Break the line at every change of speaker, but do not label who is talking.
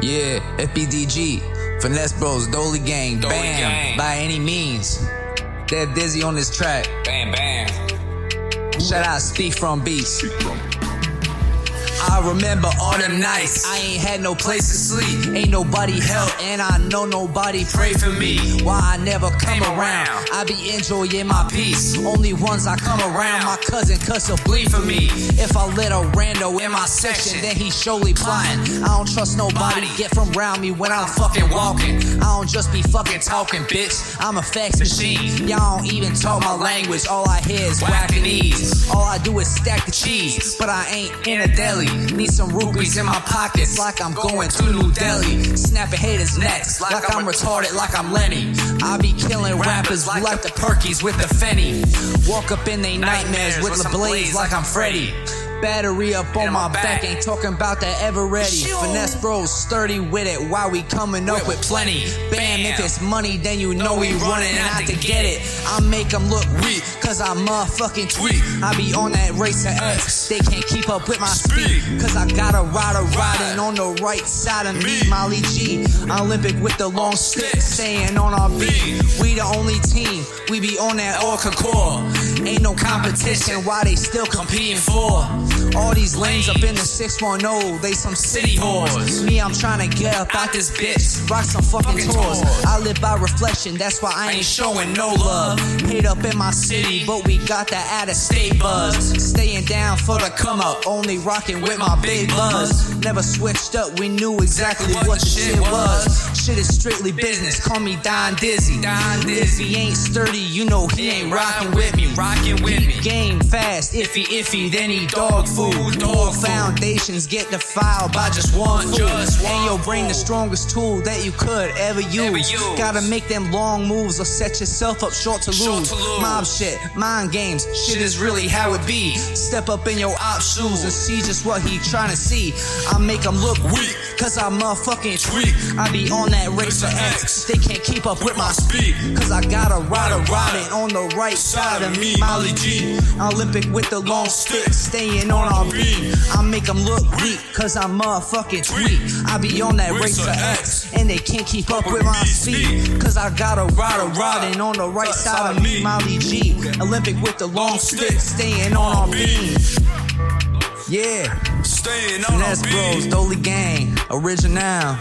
Yeah, FBDG, Finesse Bros, Dolly Gang,
Dolly
bam,
Gang.
by any means. Dead Dizzy on this track.
Bam, bam.
Shout out Speak From Beats. I remember all them nights. I ain't had no place to sleep. Ain't nobody help, and I know nobody pray for me. Why I never come around. I be enjoying my peace. Only ones I come around. My cousin cuss will bleed for me. If I let a rando in my section, then he surely plotting. I don't trust nobody. Get from round me when I'm fucking walking. Don't just be fucking talking, bitch. I'm a fax machine. Y'all don't even talk my language. All I hear is whacking ease. All I do is stack the cheese. But I ain't in a deli. Need some rupees in my pockets like I'm going to New Delhi. Snapping haters' necks like I'm retarded, like I'm Lenny. I be killing rappers like the Perkies with the Fenny. Walk up in they nightmares with the blaze like I'm Freddy. Battery up on my back, ain't talking about that ever ready. Finesse bros sturdy with it Why we coming up with plenty. Bam, if it's money, then you know we running out to get it. I make them look weak, cause I motherfucking tweet. I be on that racer X, they can't keep up with my speed. Cause I got a rider riding on the right side of me. Molly G, Olympic with the long stick, staying on our beat. We the only team, we be on that all core. Ain't no competition, why they still competing for? All these lanes up in the 610, they some city whores. Me, I'm trying to get up out this bitch, rock some fucking tours. I live by reflection, that's why I ain't showing no love. Hate up in my city, but we got that out of state buzz. Staying down for the come up, only rocking with my big buzz. Never switched up, we knew exactly what the shit was. Shit is strictly business, call me Don Dizzy. If he ain't sturdy, you know he ain't rocking with me.
Rocking with me.
Game fast, iffy, iffy, then he dog food. Dog foundations get defiled by just one fool.
Just one
and your brain the strongest tool that you could ever use. Gotta make them long moves or set yourself up short to lose. Mob shit, mind games, shit is really how it be. Step up in your op shoes and see just what he trying to see. I make them look weak, cause I motherfucking tweak. I be on that racer X, they can't keep up with my speed. Cause I gotta ride a rider riding on the right side of me. Molly G, Olympic with the long stick, staying on our beat. I make them look weak, cause I'm motherfucking tweak. I be on that racer X, and they can't keep up with my speed. Cause I got a rider riding on the right side of me. Molly G, Olympic with the long stick, staying on our beat. Yeah,
Staying on
Finesse Bros, Dolly Gang, original.